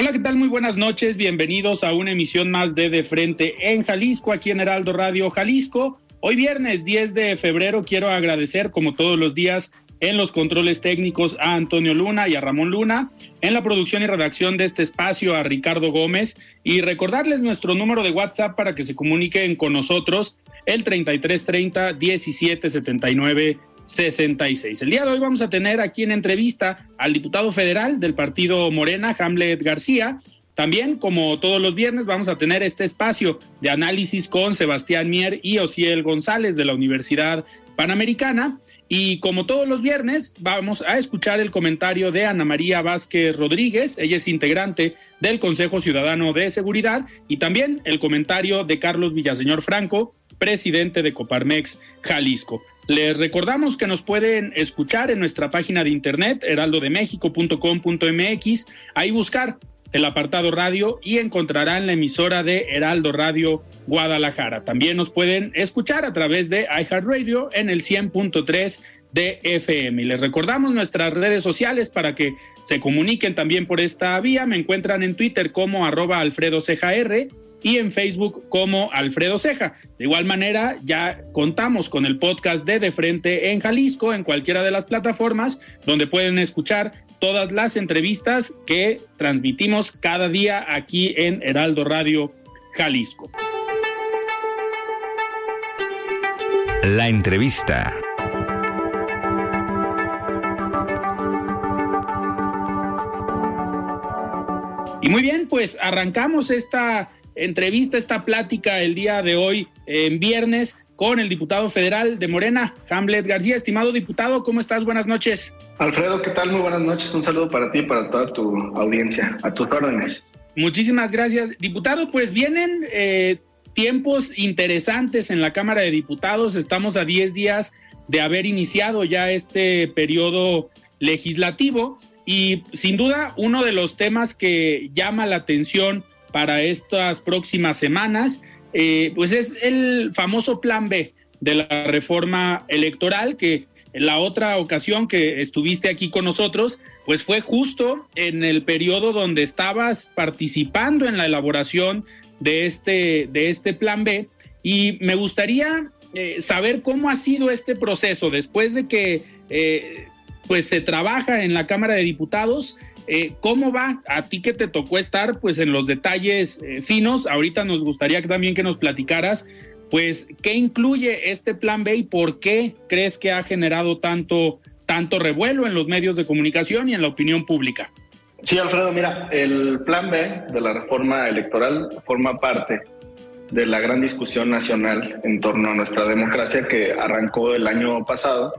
Hola, ¿qué tal? Muy buenas noches. Bienvenidos a una emisión más de De Frente en Jalisco, aquí en Heraldo Radio Jalisco. Hoy viernes 10 de febrero quiero agradecer, como todos los días, en los controles técnicos a Antonio Luna y a Ramón Luna, en la producción y redacción de este espacio a Ricardo Gómez y recordarles nuestro número de WhatsApp para que se comuniquen con nosotros, el 3330 1779 66. El día de hoy vamos a tener aquí en entrevista al diputado federal del partido Morena, Hamlet García. También, como todos los viernes, vamos a tener este espacio de análisis con Sebastián Mier y Ociel González de la Universidad Panamericana. Y como todos los viernes, vamos a escuchar el comentario de Ana María Vázquez Rodríguez, ella es integrante del Consejo Ciudadano de Seguridad, y también el comentario de Carlos Villaseñor Franco, presidente de Coparmex Jalisco. Les recordamos que nos pueden escuchar en nuestra página de internet, heraldodemexico.com.mx, ahí buscar el apartado radio y encontrarán la emisora de Heraldo Radio Guadalajara. También nos pueden escuchar a través de iHeartRadio en el 100.3 de FM. Les recordamos nuestras redes sociales para que se comuniquen también por esta vía. Me encuentran en Twitter como arroba Alfredo y en Facebook como Alfredo Ceja. De igual manera, ya contamos con el podcast de De Frente en Jalisco en cualquiera de las plataformas donde pueden escuchar todas las entrevistas que transmitimos cada día aquí en Heraldo Radio Jalisco. La entrevista. Y muy bien, pues arrancamos esta entrevista, esta plática el día de hoy, en viernes, con el diputado federal de Morena, Hamlet García. Estimado diputado, ¿cómo estás? Buenas noches. Alfredo, ¿qué tal? Muy buenas noches. Un saludo para ti y para toda tu audiencia. A tus órdenes. Muchísimas gracias. Diputado, pues vienen eh, tiempos interesantes en la Cámara de Diputados. Estamos a 10 días de haber iniciado ya este periodo legislativo y sin duda uno de los temas que llama la atención para estas próximas semanas, eh, pues es el famoso plan B de la reforma electoral que la otra ocasión que estuviste aquí con nosotros, pues fue justo en el periodo donde estabas participando en la elaboración de este, de este plan B. Y me gustaría eh, saber cómo ha sido este proceso después de que eh, pues se trabaja en la Cámara de Diputados eh, ¿Cómo va? A ti que te tocó estar pues en los detalles eh, finos, ahorita nos gustaría también que nos platicaras pues qué incluye este plan B y por qué crees que ha generado tanto, tanto revuelo en los medios de comunicación y en la opinión pública. Sí, Alfredo, mira, el plan B de la reforma electoral forma parte de la gran discusión nacional en torno a nuestra democracia que arrancó el año pasado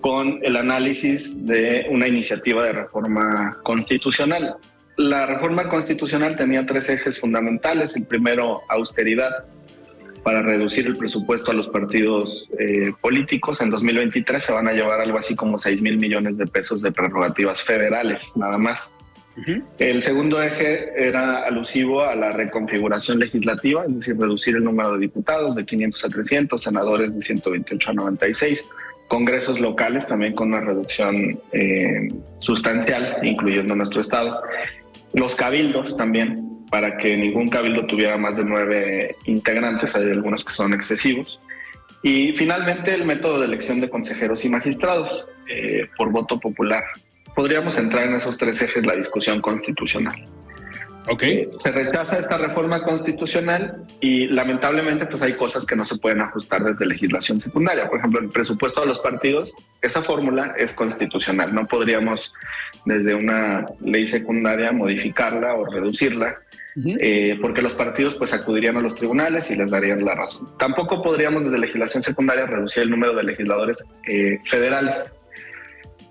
con el análisis de una iniciativa de reforma constitucional. La reforma constitucional tenía tres ejes fundamentales. El primero, austeridad para reducir el presupuesto a los partidos eh, políticos. En 2023 se van a llevar algo así como 6 mil millones de pesos de prerrogativas federales, nada más. El segundo eje era alusivo a la reconfiguración legislativa, es decir, reducir el número de diputados de 500 a 300, senadores de 128 a 96 congresos locales también con una reducción eh, sustancial, incluyendo nuestro estado. Los cabildos también, para que ningún cabildo tuviera más de nueve integrantes, hay algunos que son excesivos. Y finalmente el método de elección de consejeros y magistrados eh, por voto popular. podríamos entrar en esos tres ejes la discusión constitucional. Okay. Eh, se rechaza esta reforma constitucional y lamentablemente pues hay cosas que no se pueden ajustar desde legislación secundaria. Por ejemplo, el presupuesto de los partidos, esa fórmula es constitucional. No podríamos desde una ley secundaria modificarla o reducirla eh, porque los partidos pues acudirían a los tribunales y les darían la razón. Tampoco podríamos desde legislación secundaria reducir el número de legisladores eh, federales.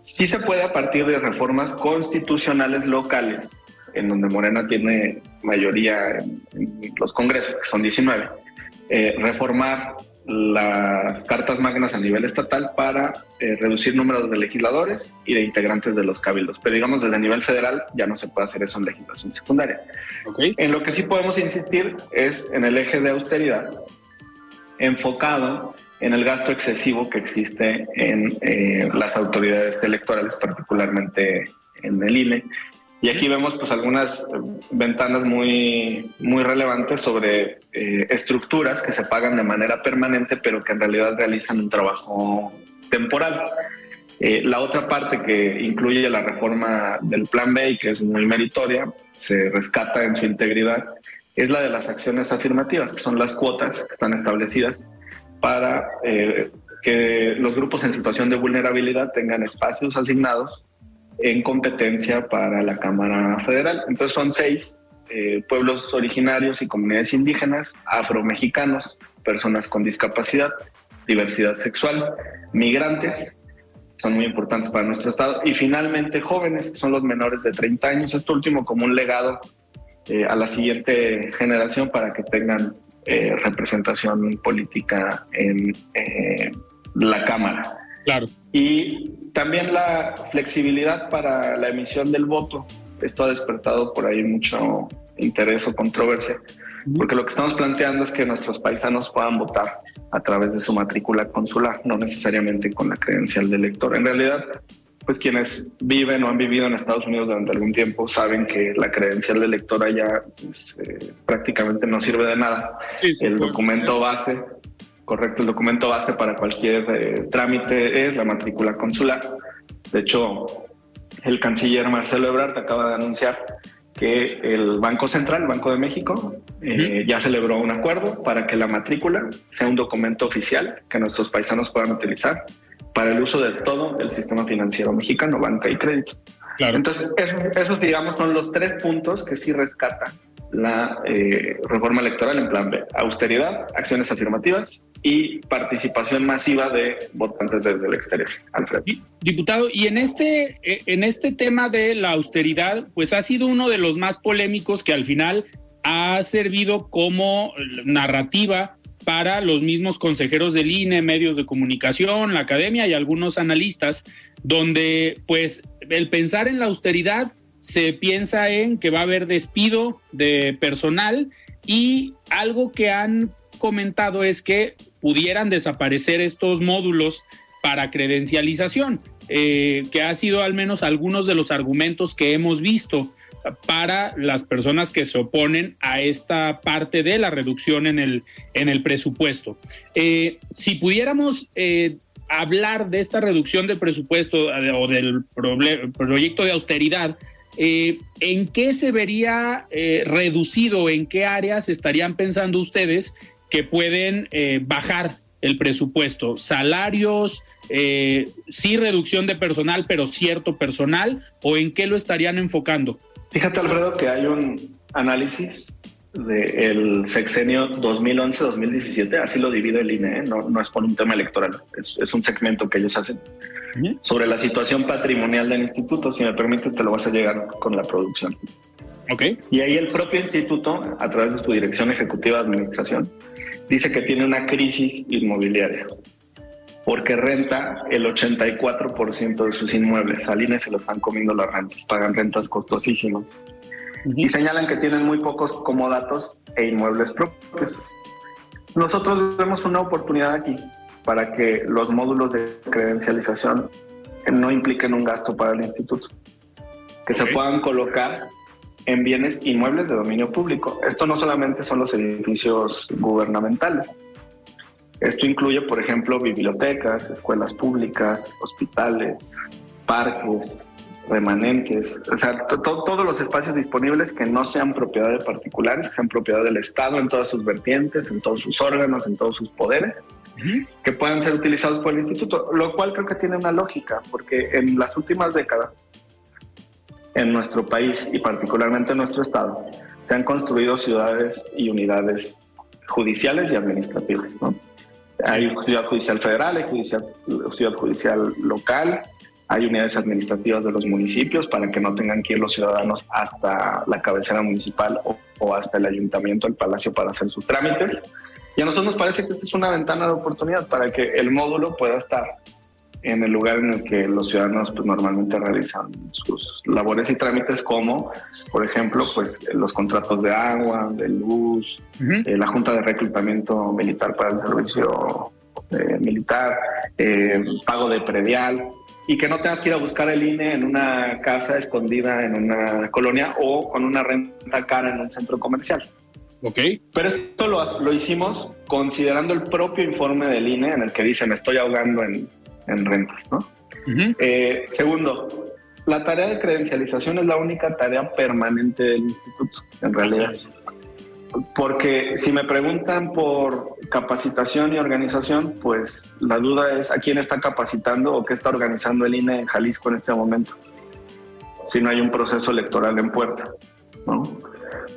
Sí se puede a partir de reformas constitucionales locales en donde Morena tiene mayoría en, los congresos, que son 19, eh, reformar las cartas magnas a nivel estatal para eh, reducir números de legisladores y de integrantes de los cabildos. Pero digamos, desde nivel federal ya no se puede hacer eso en legislación secundaria. Okay. En lo que sí podemos insistir es en el eje de austeridad, enfocado en el gasto excesivo que existe en eh, las autoridades electorales, particularmente en el INE, y aquí vemos pues algunas ventanas muy, muy relevantes sobre eh, estructuras que se pagan de manera permanente, pero que en realidad realizan un trabajo temporal. Eh, la otra parte que incluye la reforma del Plan B y que es muy meritoria, se rescata en su integridad, es la de las acciones afirmativas, que son las cuotas que están establecidas para eh, que los grupos en situación de vulnerabilidad tengan espacios asignados en competencia para la Cámara Federal. Entonces son seis eh, pueblos originarios y comunidades indígenas, afromexicanos, personas con discapacidad, diversidad sexual, migrantes, son muy importantes para nuestro Estado, y finalmente jóvenes, que son los menores de 30 años, esto último como un legado eh, a la siguiente generación para que tengan eh, representación política en la Cámara. Claro. Y también la flexibilidad para la emisión del voto. Esto ha despertado por ahí mucho interés o controversia, porque lo que estamos planteando es que nuestros paisanos puedan votar a través de su matrícula consular, no necesariamente con la credencial de elector. En realidad, pues quienes viven o han vivido en Estados Unidos durante algún tiempo saben que la credencial de elector allá pues, eh, prácticamente no sirve de nada. el documento base correcto, el documento base para cualquier eh, trámite es la matrícula consular. De hecho, el canciller Marcelo Ebrard acaba de anunciar que el Banco Central, el Banco de México, eh, ya celebró un acuerdo para que la matrícula sea un documento oficial que nuestros paisanos puedan utilizar para el uso de todo el sistema financiero mexicano, banca y crédito. Entonces, esos, digamos, son los tres puntos que sí rescatan la eh, reforma electoral en plan B. Austeridad, acciones afirmativas y participación masiva de votantes desde el exterior. Alfred. Diputado, y en este, eh, en este tema de la austeridad, pues ha sido uno de los más polémicos que al final ha servido como narrativa para los mismos consejeros del INE, medios de comunicación, la academia y algunos analistas, donde pues el pensar en la austeridad se piensa en que va a haber despido de personal y algo que han comentado es que pudieran desaparecer estos módulos para credencialización, eh, que ha sido al menos algunos de los argumentos que hemos visto para las personas que se oponen a esta parte de la reducción en el, en el presupuesto. Eh, si pudiéramos eh, hablar de esta reducción del presupuesto o del proyecto de austeridad, ¿en qué se vería reducido? ¿En qué áreas estarían pensando ustedes que pueden eh, bajar el presupuesto, salarios, eh, sí reducción de personal, pero cierto personal, o en qué lo estarían enfocando? Fíjate, Alfredo, que hay un análisis del sexenio 2011-2017, así lo divide el INE, ¿eh? no, no, es por un tema electoral, es, un segmento que ellos hacen sobre la situación patrimonial del instituto. Si me permites, te lo vas a llegar con la producción. Okay. Y ahí el propio instituto, a través de su dirección ejecutiva de administración, dice que tiene una crisis inmobiliaria porque renta el 84% de sus inmuebles. Al INE se lo están comiendo las rentas, pagan rentas costosísimas. Y señalan que tienen muy pocos comodatos e inmuebles propios. Nosotros vemos una oportunidad aquí para que los módulos de credencialización no impliquen un gasto para el instituto, que se puedan colocar en bienes inmuebles de dominio público. Esto no solamente son los edificios gubernamentales. Esto incluye, por ejemplo, bibliotecas, escuelas públicas, hospitales, parques, remanentes, o sea, todos los espacios disponibles que no sean propiedad de particulares, que sean propiedad del Estado en todas sus vertientes, en todos sus órganos, en todos sus poderes, que puedan ser utilizados por el instituto, lo cual creo que tiene una lógica, porque en las últimas décadas, en nuestro país y particularmente en nuestro estado, se han construido ciudades y unidades judiciales y administrativas. ¿no? Hay ciudad judicial federal, hay judicial, ciudad judicial local, hay unidades administrativas de los municipios para que no tengan que ir los ciudadanos hasta la cabecera municipal o, o hasta el ayuntamiento, el palacio para hacer sus trámites. Y a nosotros nos parece que esta es una ventana de oportunidad para que el módulo pueda estar en el lugar en el que los ciudadanos pues, normalmente realizan sus labores y trámites, como, por ejemplo, pues los contratos de agua, de luz, eh, la Junta de Reclutamiento Militar para el Servicio eh, Militar, eh, pago de predial, y que no tengas que ir a buscar el INE en una casa escondida en una colonia o con una renta cara en un centro comercial. Ok. Pero esto lo, lo hicimos considerando el propio informe del INE en el que dice me estoy ahogando en, en rentas, ¿no? Eh, segundo, la tarea de credencialización es la única tarea permanente del instituto, en realidad. Porque si me preguntan por capacitación y organización, pues la duda es a quién está capacitando o qué está organizando el INE en Jalisco en este momento. Si no hay un proceso electoral en puerta, ¿no?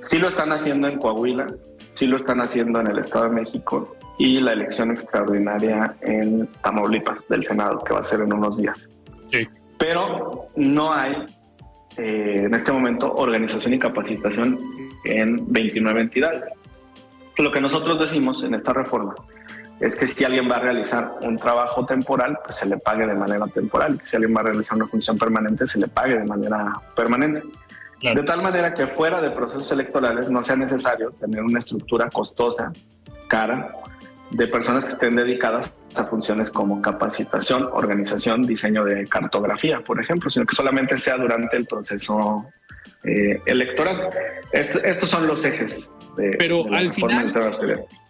Sí lo están haciendo en Coahuila, sí lo están haciendo en el Estado de México y la elección extraordinaria en Tamaulipas del Senado, que va a ser en unos días. Sí. Pero no hay eh, en este momento organización y capacitación en 29 entidades. Lo que nosotros decimos en esta reforma es que si alguien va a realizar un trabajo temporal, pues se le pague de manera temporal, si alguien va a realizar una función permanente, se le pague de manera permanente. De tal manera que fuera de procesos electorales no sea necesario tener una estructura costosa, cara, de personas que estén dedicadas a funciones como capacitación, organización, diseño de cartografía, por ejemplo, sino que solamente sea durante el proceso eh, electoral. estos son los ejes. De, Pero al final,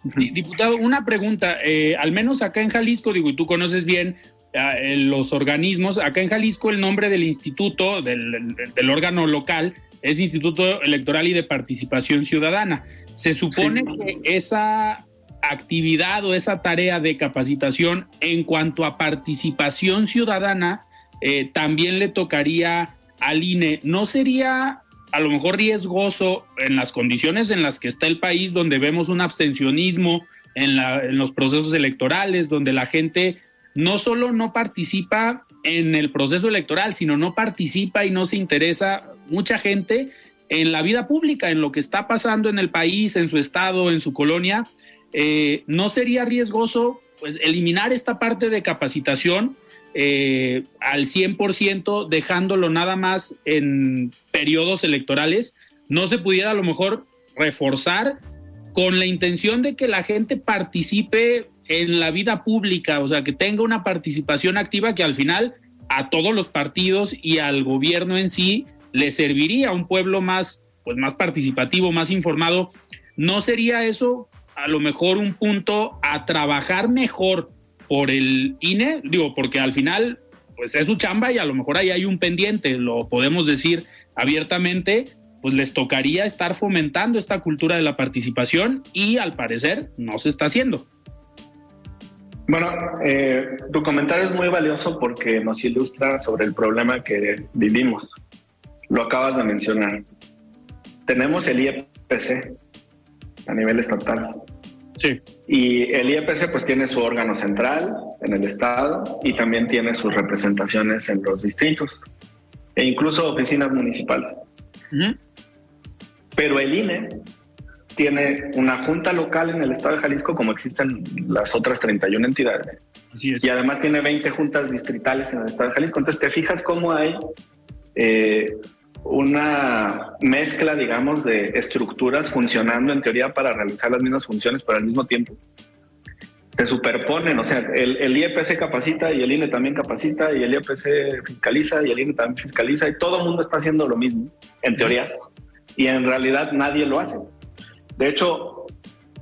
diputado, una pregunta, eh, al menos acá en Jalisco, digo, y tú conoces bien eh, los organismos. Acá en Jalisco el nombre del instituto, del, órgano local, es Instituto Electoral y de Participación Ciudadana. Se supone que esa actividad o esa tarea de capacitación en cuanto a participación ciudadana eh, también le tocaría al INE. ¿No sería a lo mejor riesgoso en las condiciones en las que está el país, donde vemos un abstencionismo en, en los procesos electorales, donde la gente no solo no participa en el proceso electoral, sino no participa y no se interesa mucha gente en la vida pública, en lo que está pasando en el país, en su estado, en su colonia. Eh, ¿No sería riesgoso pues, eliminar esta parte de capacitación eh, al 100%, dejándolo nada más en periodos electorales? ¿No se pudiera a lo mejor reforzar con la intención de que la gente participe en la vida pública, o sea, que tenga una participación activa que al final a todos los partidos y al gobierno en sí le serviría a un pueblo más, pues más participativo, más informado. ¿No sería eso a lo mejor un punto a trabajar mejor por el INE? Digo, porque al final, pues es su chamba y a lo mejor ahí hay un pendiente, lo podemos decir abiertamente, pues les tocaría estar fomentando esta cultura de la participación y al parecer no se está haciendo. Bueno, eh, tu comentario es muy valioso porque nos ilustra sobre el problema que vivimos. Lo acabas de mencionar. Tenemos el IEPC a nivel estatal. Sí. Y el IEPC pues tiene su órgano central en el estado y también tiene sus representaciones en los distritos e incluso oficinas municipales. Pero el INE tiene una junta local en el estado de Jalisco, como existen las otras 31 entidades. Y además tiene 20 juntas distritales en el estado de Jalisco. Entonces, te fijas cómo hay eh, una mezcla, digamos, de estructuras funcionando en teoría para realizar las mismas funciones, pero al mismo tiempo se superponen. O sea, el, el IEPC capacita y el INE también capacita y el IEPC fiscaliza y el INE también fiscaliza y todo el mundo está haciendo lo mismo, en teoría. Y en realidad nadie lo hace. De hecho,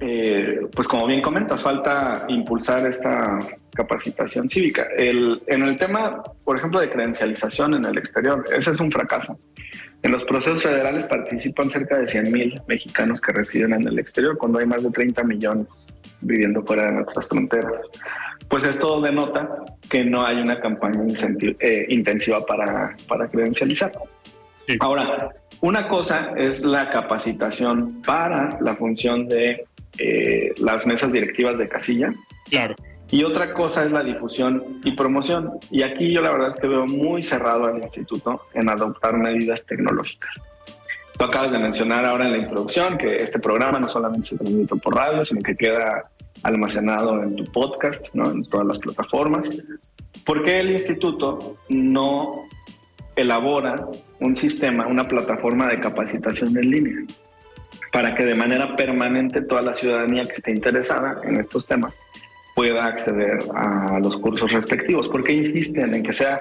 eh, pues como bien comentas, falta impulsar esta capacitación cívica. El, en el tema, por ejemplo, de credencialización en el exterior, ese es un fracaso. En los procesos federales participan cerca de 100 mil mexicanos que residen en el exterior, cuando hay más de 30 millones viviendo fuera de nuestras fronteras. Pues esto denota que no hay una campaña eh, intensiva para, para credencializar. Ahora, una cosa es la capacitación para la función de eh, las mesas directivas de casilla. Claro. Y otra cosa es la difusión y promoción. Y aquí yo la verdad es que veo muy cerrado al instituto en adoptar medidas tecnológicas. Tú acabas de mencionar ahora en la introducción que este programa no solamente se transmite por radio, sino que queda almacenado en tu podcast, ¿no? en todas las plataformas. ¿Por qué el instituto no elabora un sistema, una plataforma de capacitación en línea? Para que de manera permanente toda la ciudadanía que esté interesada en estos temas pueda acceder a los cursos respectivos. ¿Por qué insisten en que sea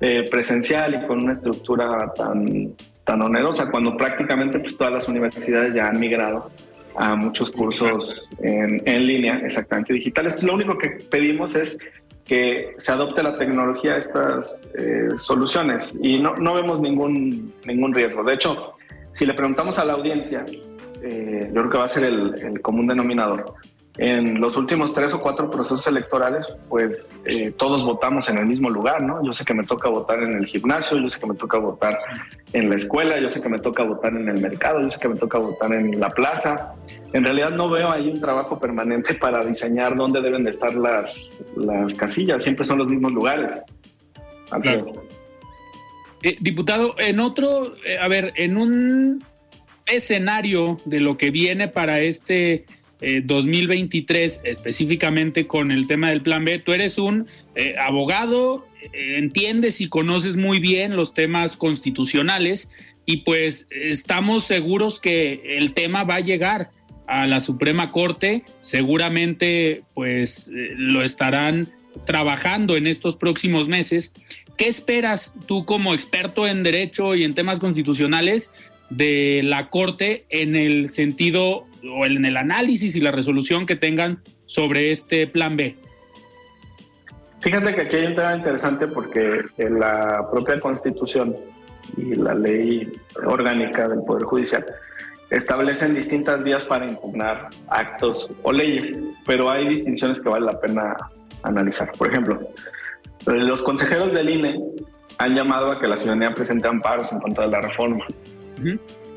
eh, presencial y con una estructura tan, tan onerosa cuando prácticamente pues, todas las universidades ya han migrado a muchos cursos en, en línea, exactamente digitales? Lo único que pedimos es que se adopte la tecnología a estas eh, soluciones y no, no vemos ningún, ningún riesgo. De hecho, si le preguntamos a la audiencia, eh, yo creo que va a ser el, el común denominador en los últimos tres o cuatro procesos electorales, pues eh, todos votamos en el mismo lugar, ¿no? Yo sé que me toca votar en el gimnasio, yo sé que me toca votar en la escuela, yo sé que me toca votar en el mercado, yo sé que me toca votar en la plaza. En realidad no veo ahí un trabajo permanente para diseñar dónde deben de estar las, las casillas, siempre son los mismos lugares. Eh, diputado, en otro, eh, a ver, en un escenario de lo que viene para este 2023, eh, específicamente con el tema del Plan B. Tú eres un eh, abogado, eh, entiendes y conoces muy bien los temas constitucionales y pues estamos seguros que el tema va a llegar a la Suprema Corte, seguramente pues lo estarán trabajando en estos próximos meses. ¿Qué esperas tú como experto en derecho y en temas constitucionales de la Corte en el sentido o en el análisis y la resolución que tengan sobre este plan B. Fíjate que aquí hay un tema interesante porque en la propia Constitución y la ley orgánica del Poder Judicial establecen distintas vías para impugnar actos o leyes, pero hay distinciones que vale la pena analizar. Por ejemplo, los consejeros del INE han llamado a que la ciudadanía presente amparos en contra de la reforma.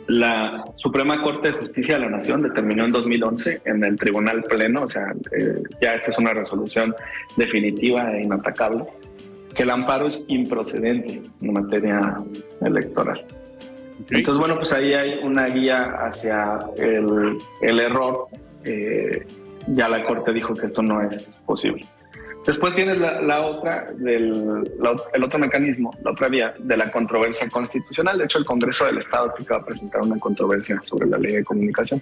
La Suprema Corte de Justicia de la Nación determinó en 2011 en el Tribunal Pleno, o sea, eh, ya esta es una resolución definitiva e inatacable, que el amparo es improcedente en materia electoral. Entonces, bueno, pues ahí hay una guía hacia el, el error. Eh, ya la Corte dijo que esto no es posible. Después tienes la, otra, del, el otro mecanismo, la otra vía de la controversia constitucional. De hecho, el Congreso del Estado creo que va a presentar una controversia sobre la ley de comunicación.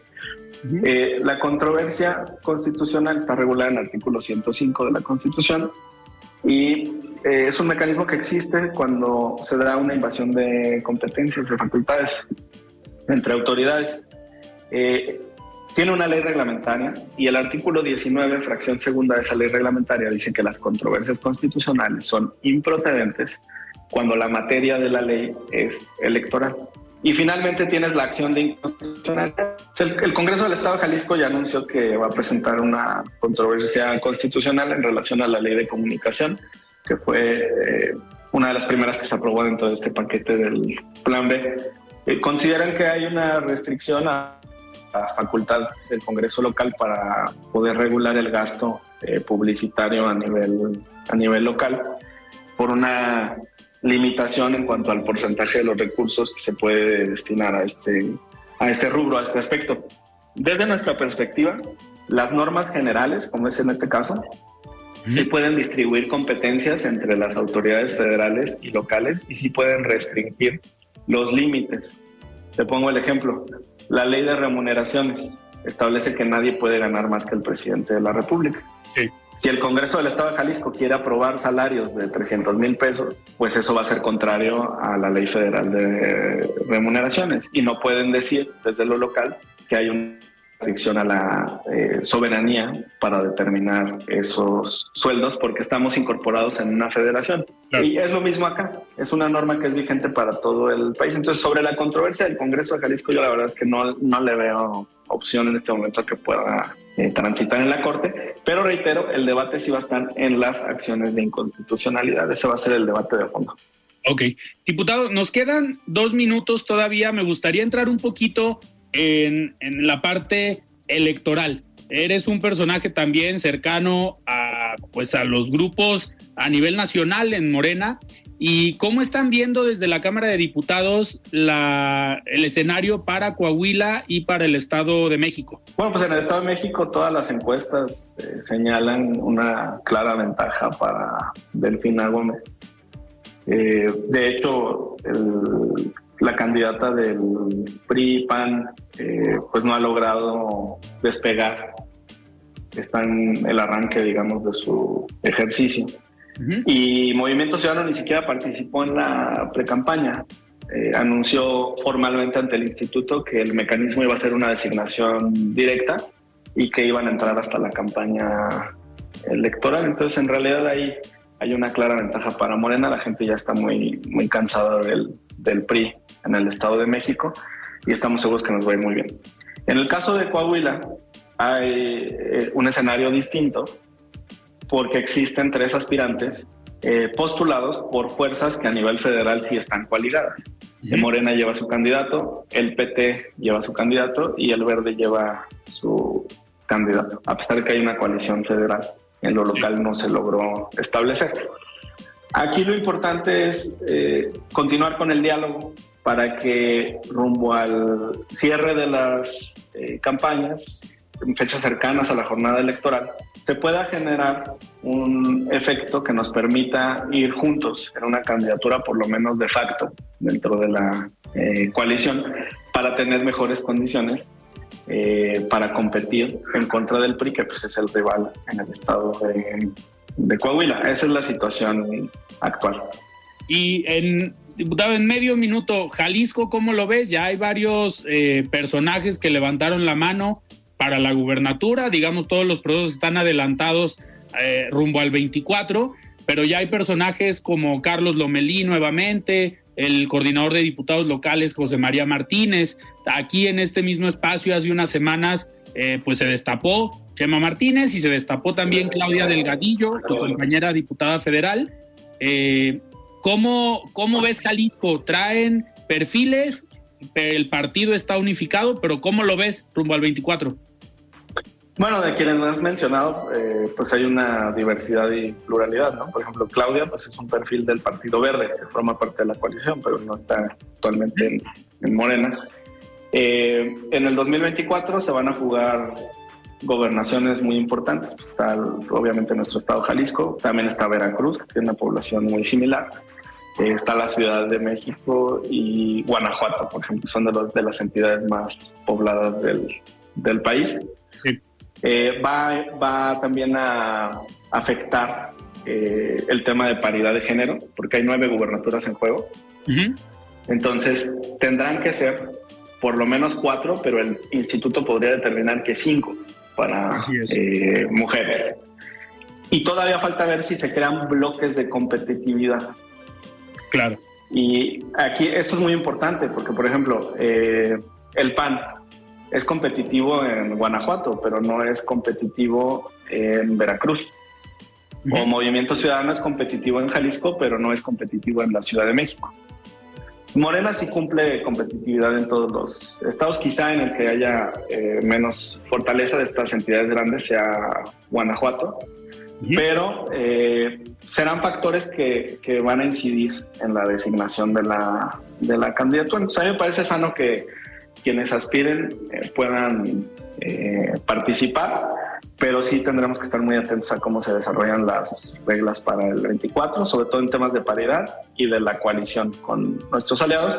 Eh, la controversia constitucional está regulada en el artículo 105 de la Constitución y eh, es un mecanismo que existe cuando se da una invasión de competencias, de facultades entre autoridades. Eh, tiene una ley reglamentaria y el artículo 19, fracción segunda de esa ley reglamentaria, dice que las controversias constitucionales son improcedentes cuando la materia de la ley es electoral. Y finalmente tienes la acción de inconstitucionalidad. El, Congreso del Estado de Jalisco ya anunció que va a presentar una controversia constitucional en relación a la ley de comunicación, que fue eh, una de las primeras que se aprobó dentro de este paquete del Plan B. Eh, consideran que hay una restricción a la facultad del Congreso local para poder regular el gasto eh, publicitario a nivel, a nivel local por una limitación en cuanto al porcentaje de los recursos que se puede destinar a este, a este rubro, a este aspecto. Desde nuestra perspectiva, las normas generales, como es en este caso, sí pueden distribuir competencias entre las autoridades federales y locales y sí pueden restringir los límites. Te pongo el ejemplo. La ley de remuneraciones establece que nadie puede ganar más que el presidente de la República. Si el Congreso del Estado de Jalisco quiere aprobar salarios de 300 mil pesos, pues eso va a ser contrario a la ley federal de remuneraciones y no pueden decir desde lo local que hay un restricción a la eh, soberanía para determinar esos sueldos porque estamos incorporados en una federación. Y es lo mismo acá, es una norma que es vigente para todo el país. Entonces, sobre la controversia del Congreso de Jalisco, yo la verdad es que no, no le veo opción en este momento que pueda eh, transitar en la Corte, pero reitero, el debate sí va a estar en las acciones de inconstitucionalidad, ese va a ser el debate de fondo. Ok, diputado, nos quedan dos minutos todavía, me gustaría entrar un poquito en, la parte electoral. Eres un personaje también cercano a, pues, a los grupos a nivel nacional en Morena. ¿Y cómo están viendo desde la Cámara de Diputados la, el escenario para Coahuila y para el Estado de México? Bueno, pues en el Estado de México todas las encuestas eh, señalan una clara ventaja para Delfina Gómez. Eh, de hecho, el, la candidata del PRI PAN eh, pues no ha logrado despegar. Está en el arranque digamos de su ejercicio. Y Movimiento Ciudadano ni siquiera participó en la precampaña. Eh, anunció formalmente ante el instituto que el mecanismo iba a ser una designación directa y que iban a entrar hasta la campaña electoral. Entonces en realidad ahí hay una clara ventaja para Morena. La gente ya está muy muy cansada del, del PRI en el Estado de México y estamos seguros que nos va a ir muy bien. En el caso de Coahuila hay eh, un escenario distinto porque existen tres aspirantes eh, postulados por fuerzas que a nivel federal sí están coaligadas. Morena lleva su candidato, el PT lleva su candidato y el Verde lleva su candidato, a pesar de que hay una coalición federal. En lo local no se logró establecer. Aquí lo importante es eh, continuar con el diálogo, para que rumbo al cierre de las eh, campañas, en fechas cercanas a la jornada electoral, se pueda generar un efecto que nos permita ir juntos en una candidatura, por lo menos de facto, dentro de la eh, coalición, para tener mejores condiciones eh, para competir en contra del PRI, que pues es el rival en el estado de, de Coahuila. Esa es la situación actual. Y en Diputado, en medio minuto, Jalisco, ¿cómo lo ves? Ya hay varios eh, personajes que levantaron la mano para la gubernatura, digamos, todos los procesos están adelantados eh, rumbo al 24, pero ya hay personajes como Carlos Lomelí nuevamente, el coordinador de diputados locales, José María Martínez, aquí en este mismo espacio hace unas semanas, eh, pues se destapó Chema Martínez y se destapó también Claudia Delgadillo, tu compañera diputada federal. ¿Cómo, ¿Cómo ves Jalisco? ¿Traen perfiles? El partido está unificado, pero ¿cómo lo ves rumbo al 24? Bueno, de quienes has mencionado, eh, pues hay una diversidad y pluralidad, ¿no? Por ejemplo, Claudia, pues es un perfil del Partido Verde, que forma parte de la coalición, pero no está actualmente en, Morena. Eh, en el 2024 se van a jugar gobernaciones muy importantes. Está obviamente nuestro estado Jalisco, también está Veracruz, que tiene una población muy similar. Eh, está la Ciudad de México y Guanajuato, por ejemplo, son de, los, de las entidades más pobladas del, del país. Eh, va, va también a afectar eh, el tema de paridad de género, porque hay nueve gubernaturas en juego. Entonces, tendrán que ser por lo menos cuatro, pero el instituto podría determinar que cinco para eh, mujeres. Y todavía falta ver si se crean bloques de competitividad. Claro. Y aquí esto es muy importante porque, por ejemplo, eh, el PAN es competitivo en Guanajuato, pero no es competitivo en Veracruz. O Movimiento Ciudadano es competitivo en Jalisco, pero no es competitivo en la Ciudad de México. Morena sí cumple competitividad en todos los estados, quizá en el que haya eh, menos fortaleza de estas entidades grandes sea Guanajuato, pero eh, serán factores que, que, van a incidir en la designación de la, de la candidatura. Entonces a mí me parece sano que quienes aspiren eh, puedan participar pero sí tendremos que estar muy atentos a cómo se desarrollan las reglas para el 24, sobre todo en temas de paridad y de la coalición con nuestros aliados.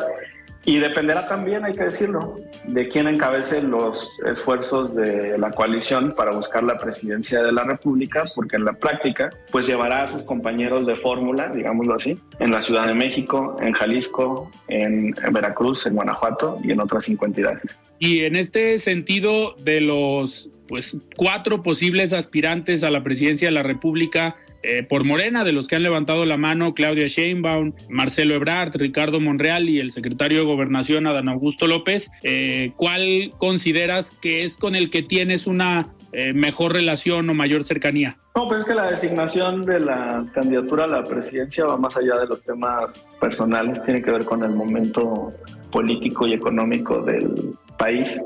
Y dependerá también, hay que decirlo, de quién encabece los esfuerzos de la coalición para buscar la presidencia de la República, porque en la práctica, pues llevará a sus compañeros de fórmula, digámoslo así, en la Ciudad de México, en Jalisco, en, Veracruz, en Guanajuato y en otras cinco entidades. Y en este sentido, de los pues cuatro posibles aspirantes a la presidencia de la República, eh, por Morena, de los que han levantado la mano Claudia Sheinbaum, Marcelo Ebrard, Ricardo Monreal y el secretario de Gobernación Adán Augusto López, eh, ¿cuál consideras que es con el que tienes una eh, mejor relación o mayor cercanía? No, pues es que la designación de la candidatura a la presidencia va más allá de los temas personales, tiene que ver con el momento político y económico del país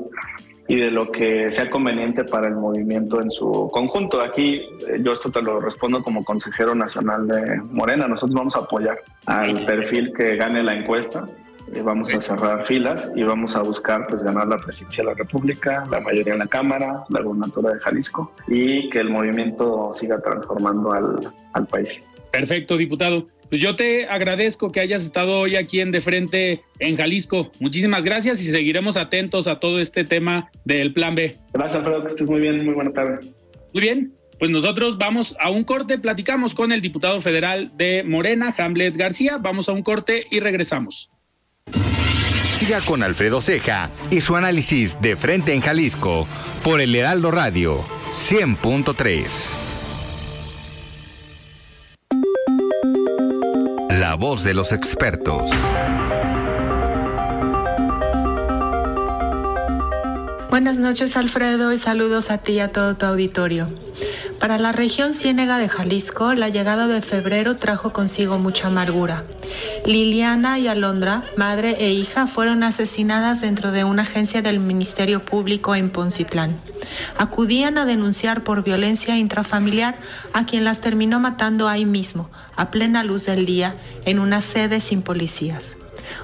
y de lo que sea conveniente para el movimiento en su conjunto. Aquí eh, yo esto te lo respondo como consejero nacional de Morena. Nosotros vamos a apoyar al perfil que gane la encuesta. Eh, vamos a cerrar filas y vamos a buscar pues ganar la presidencia de la República, la mayoría en la Cámara, la gobernatura de Jalisco y que el movimiento siga transformando al, al país. Perfecto, diputado. Pues yo te agradezco que hayas estado hoy aquí en De Frente en Jalisco. Muchísimas gracias y seguiremos atentos a todo este tema del Plan B. Gracias, Alfredo, que estés muy bien. Muy buena tarde. Muy bien, pues nosotros vamos a un corte, platicamos con el diputado federal de Morena, Hamlet García. Vamos a un corte y regresamos. Siga con Alfredo Ceja y su análisis de frente en Jalisco por el Heraldo Radio 100.3. La voz de los expertos. Buenas noches Alfredo y saludos a ti y a todo tu auditorio. Para la región Ciénega de Jalisco, la llegada de febrero trajo consigo mucha amargura. Liliana y Alondra, madre e hija, fueron asesinadas dentro de una agencia del Ministerio Público en Poncitlán. Acudían a denunciar por violencia intrafamiliar a quien las terminó matando ahí mismo, a plena luz del día, en una sede sin policías.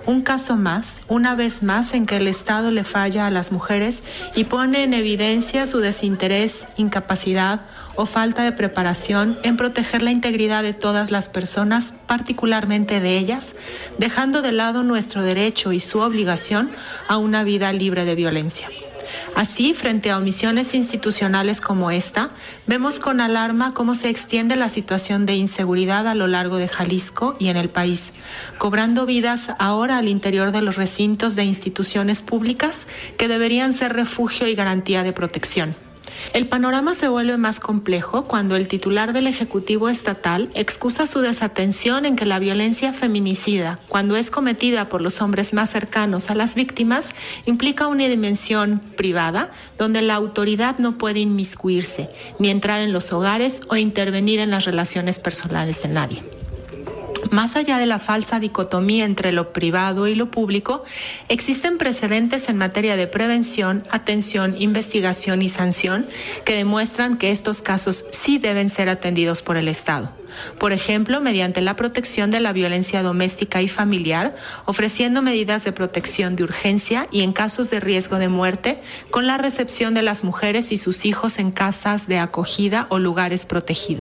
Un caso más, una vez más, en que el Estado le falla a las mujeres y pone en evidencia su desinterés, incapacidad o falta de preparación en proteger la integridad de todas las personas, particularmente de ellas, dejando de lado nuestro derecho y su obligación a una vida libre de violencia. Así, frente a omisiones institucionales como esta, vemos con alarma cómo se extiende la situación de inseguridad a lo largo de Jalisco y en el país, cobrando vidas ahora al interior de los recintos de instituciones públicas que deberían ser refugio y garantía de protección. El panorama se vuelve más complejo cuando el titular del Ejecutivo Estatal excusa su desatención en que la violencia feminicida, cuando es cometida por los hombres más cercanos a las víctimas, implica una dimensión privada donde la autoridad no puede inmiscuirse, ni entrar en los hogares o intervenir en las relaciones personales de nadie. Más allá de la falsa dicotomía entre lo privado y lo público, existen precedentes en materia de prevención, atención, investigación y sanción que demuestran que estos casos sí deben ser atendidos por el Estado. Por ejemplo, mediante la protección de la violencia doméstica y familiar, ofreciendo medidas de protección de urgencia y en casos de riesgo de muerte, con la recepción de las mujeres y sus hijos en casas de acogida o lugares protegidos.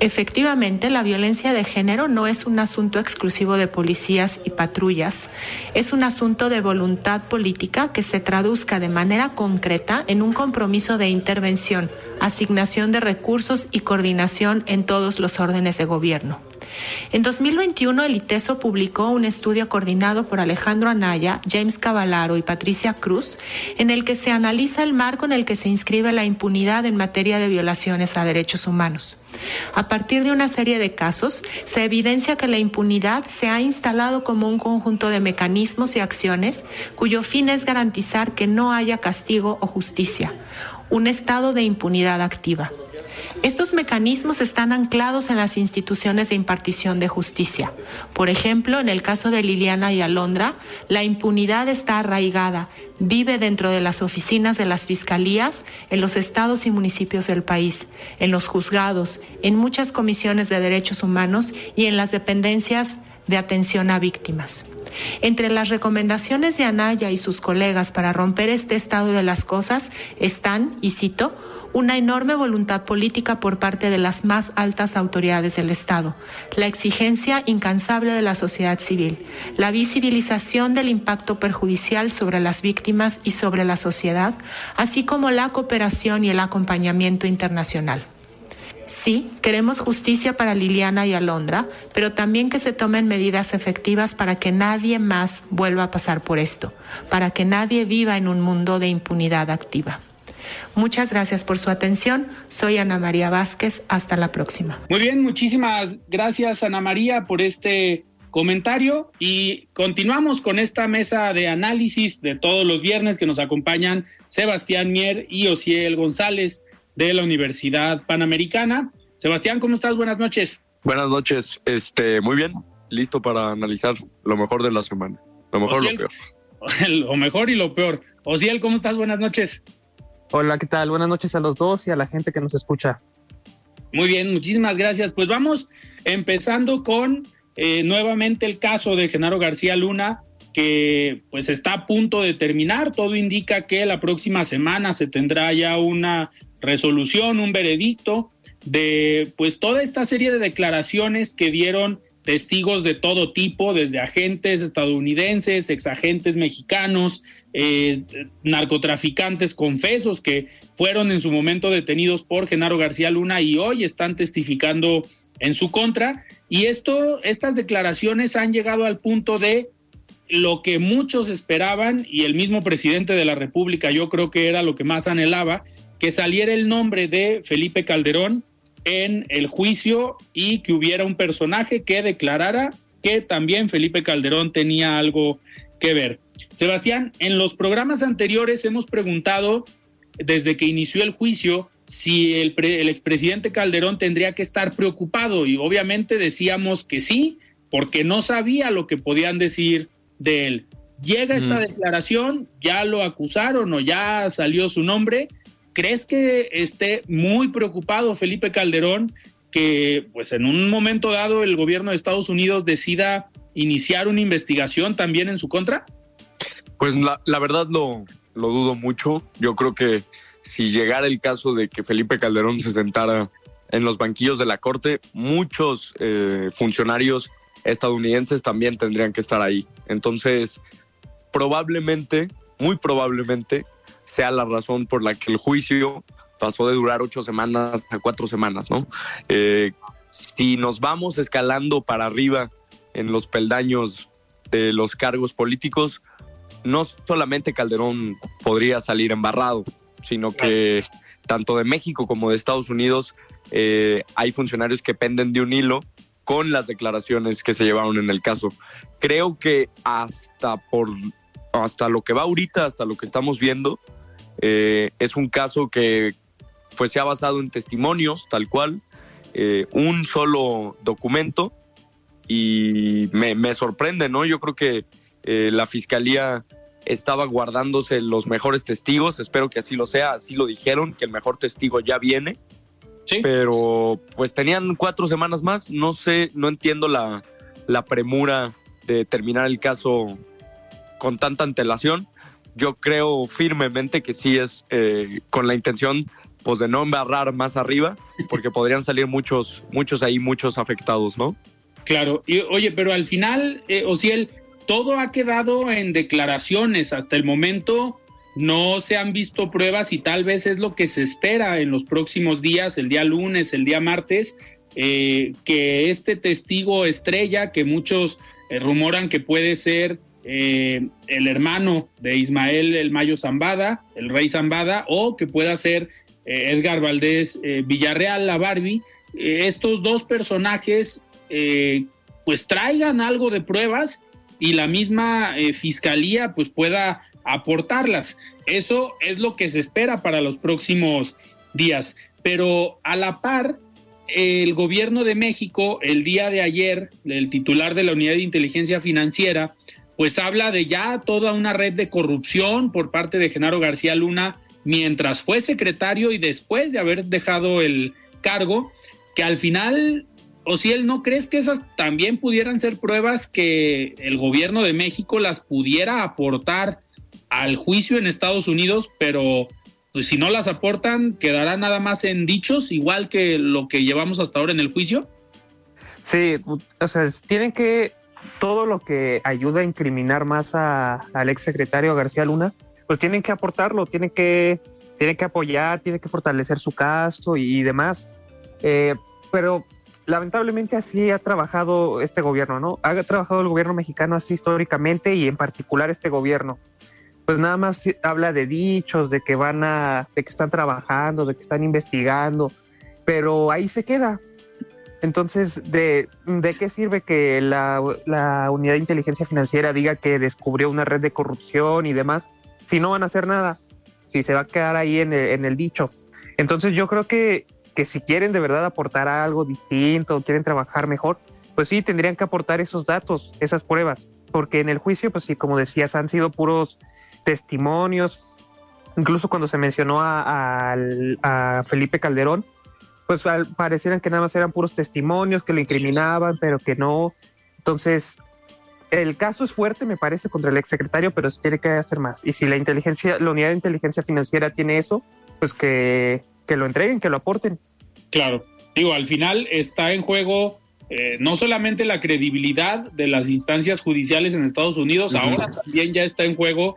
Efectivamente, la violencia de género no es un asunto exclusivo de policías y patrullas, es un asunto de voluntad política que se traduzca de manera concreta en un compromiso de intervención, asignación de recursos y coordinación en todos los órdenes de gobierno. En 2021, el ITESO publicó un estudio coordinado por Alejandro Anaya, James Cavallaro y Patricia Cruz, en el que se analiza el marco en el que se inscribe la impunidad en materia de violaciones a derechos humanos. A partir de una serie de casos, se evidencia que la impunidad se ha instalado como un conjunto de mecanismos y acciones cuyo fin es garantizar que no haya castigo o justicia, un estado de impunidad activa. Estos mecanismos están anclados en las instituciones de impartición de justicia. Por ejemplo, en el caso de Liliana y Alondra, la impunidad está arraigada, vive dentro de las oficinas de las fiscalías, en los estados y municipios del país, en los juzgados, en muchas comisiones de derechos humanos y en las dependencias de atención a víctimas. Entre las recomendaciones de Anaya y sus colegas para romper este estado de las cosas están, y cito, una enorme voluntad política por parte de las más altas autoridades del Estado, la exigencia incansable de la sociedad civil, la visibilización del impacto perjudicial sobre las víctimas y sobre la sociedad, así como la cooperación y el acompañamiento internacional. Sí, queremos justicia para Liliana y Alondra, pero también que se tomen medidas efectivas para que nadie más vuelva a pasar por esto, para que nadie viva en un mundo de impunidad activa. Muchas gracias por su atención. Soy Ana María Vázquez. Hasta la próxima. Muy bien, muchísimas gracias Ana María por este comentario y continuamos con esta mesa de análisis de todos los viernes que nos acompañan Sebastián Mier y Osiel González de la Universidad Panamericana. Sebastián, ¿cómo estás? Buenas noches. Buenas noches, este, muy bien, listo para analizar lo mejor de la semana, lo mejor y lo peor. Lo mejor y lo peor. Osiel, ¿cómo estás? Buenas noches. Hola, ¿qué tal? Buenas noches a los dos y a la gente que nos escucha. Muy bien, muchísimas gracias. Pues vamos empezando con eh, nuevamente el caso de Genaro García Luna, que pues está a punto de terminar. Todo indica que la próxima semana se tendrá ya una resolución, un veredicto de pues toda esta serie de declaraciones que dieron testigos de todo tipo, desde agentes estadounidenses, exagentes mexicanos, eh, narcotraficantes confesos que fueron en su momento detenidos por Genaro García Luna y hoy están testificando en su contra. Y esto, estas declaraciones han llegado al punto de lo que muchos esperaban y el mismo presidente de la República yo creo que era lo que más anhelaba, que saliera el nombre de Felipe Calderón en el juicio y que hubiera un personaje que declarara que también Felipe Calderón tenía algo que ver. Sebastián, en los programas anteriores hemos preguntado, desde que inició el juicio, si el, el, expresidente Calderón tendría que estar preocupado y obviamente decíamos que sí, porque no sabía lo que podían decir de él. Llega esta declaración, ya lo acusaron o ya salió su nombre. ¿Crees que esté muy preocupado Felipe Calderón que pues en un momento dado el gobierno de Estados Unidos decida iniciar una investigación también en su contra? Pues la, verdad lo, lo dudo mucho. Yo creo que si llegara el caso de que Felipe Calderón se sentara en los banquillos de la Corte, muchos eh, funcionarios estadounidenses también tendrían que estar ahí. Entonces, probablemente, muy probablemente, sea la razón por la que el juicio pasó de durar ocho semanas a cuatro semanas, ¿no? Eh, si nos vamos escalando para arriba en los peldaños de los cargos políticos, no solamente Calderón podría salir embarrado, sino que tanto de México como de Estados Unidos eh, hay funcionarios que penden de un hilo con las declaraciones que se llevaron en el caso. Creo que hasta por hasta lo que va ahorita, hasta lo que estamos viendo, eh, es un caso que pues se ha basado en testimonios, tal cual, eh, un solo documento y me, me, sorprende, ¿no? Yo creo que la fiscalía estaba guardándose los mejores testigos, espero que así lo sea, así lo dijeron, que el mejor testigo ya viene. Sí. Pero pues tenían cuatro semanas más, no sé, no entiendo la, la premura de terminar el caso con tanta antelación. Yo creo firmemente que sí es eh, con la intención pues de no embarrar más arriba, porque podrían salir muchos, muchos ahí, muchos afectados, ¿no? Claro, y oye, pero al final, eh, Ociel, todo ha quedado en declaraciones. Hasta el momento no se han visto pruebas y tal vez es lo que se espera en los próximos días, el día lunes, el día martes, eh, que este testigo estrella, que muchos eh, rumoran que puede ser eh, el hermano de Ismael el Mayo Zambada, el rey Zambada, o que pueda ser Edgar Valdés Villarreal, la Barbie, estos dos personajes pues traigan algo de pruebas y la misma fiscalía pues pueda aportarlas. Eso es lo que se espera para los próximos días. Pero a la par, el gobierno de México, el día de ayer, el titular de la Unidad de Inteligencia Financiera, pues habla de ya toda una red de corrupción por parte de Genaro García Luna mientras fue secretario y después de haber dejado el cargo, que al final, o si él no crees que esas también pudieran ser pruebas que el gobierno de México las pudiera aportar al juicio en Estados Unidos, pero pues si no las aportan, quedará nada más en dichos, igual que lo que llevamos hasta ahora en el juicio. Sí, o sea, tienen que todo lo que ayuda a incriminar más a, al ex secretario García Luna, pues tienen que aportarlo, tienen que, tienen que apoyar, tienen que fortalecer su caso y, demás. Eh, pero lamentablemente así ha trabajado este gobierno, ¿no? Ha trabajado el gobierno mexicano así históricamente y en particular este gobierno pues nada más habla de dichos, de que van a, de que están trabajando, de que están investigando, pero ahí se queda. Entonces, ¿de, de qué sirve que la, la, unidad de inteligencia financiera diga que descubrió una red de corrupción y demás, si no van a hacer nada, si se va a quedar ahí en el, en el dicho? Entonces yo creo que, que si quieren de verdad aportar algo distinto, quieren trabajar mejor, pues sí, tendrían que aportar esos datos, esas pruebas, porque en el juicio, pues sí, como decías, han sido puros testimonios, incluso cuando se mencionó a, Felipe Calderón, pues parecieran que nada más eran puros testimonios que lo incriminaban, pero que no. Entonces, el caso es fuerte, me parece, contra el exsecretario, pero se tiene que hacer más. Y si la inteligencia, la unidad de inteligencia financiera tiene eso, pues que, lo entreguen, que lo aporten. Claro. Digo, al final está en juego eh, no solamente la credibilidad de las instancias judiciales en Estados Unidos, ahora también ya está en juego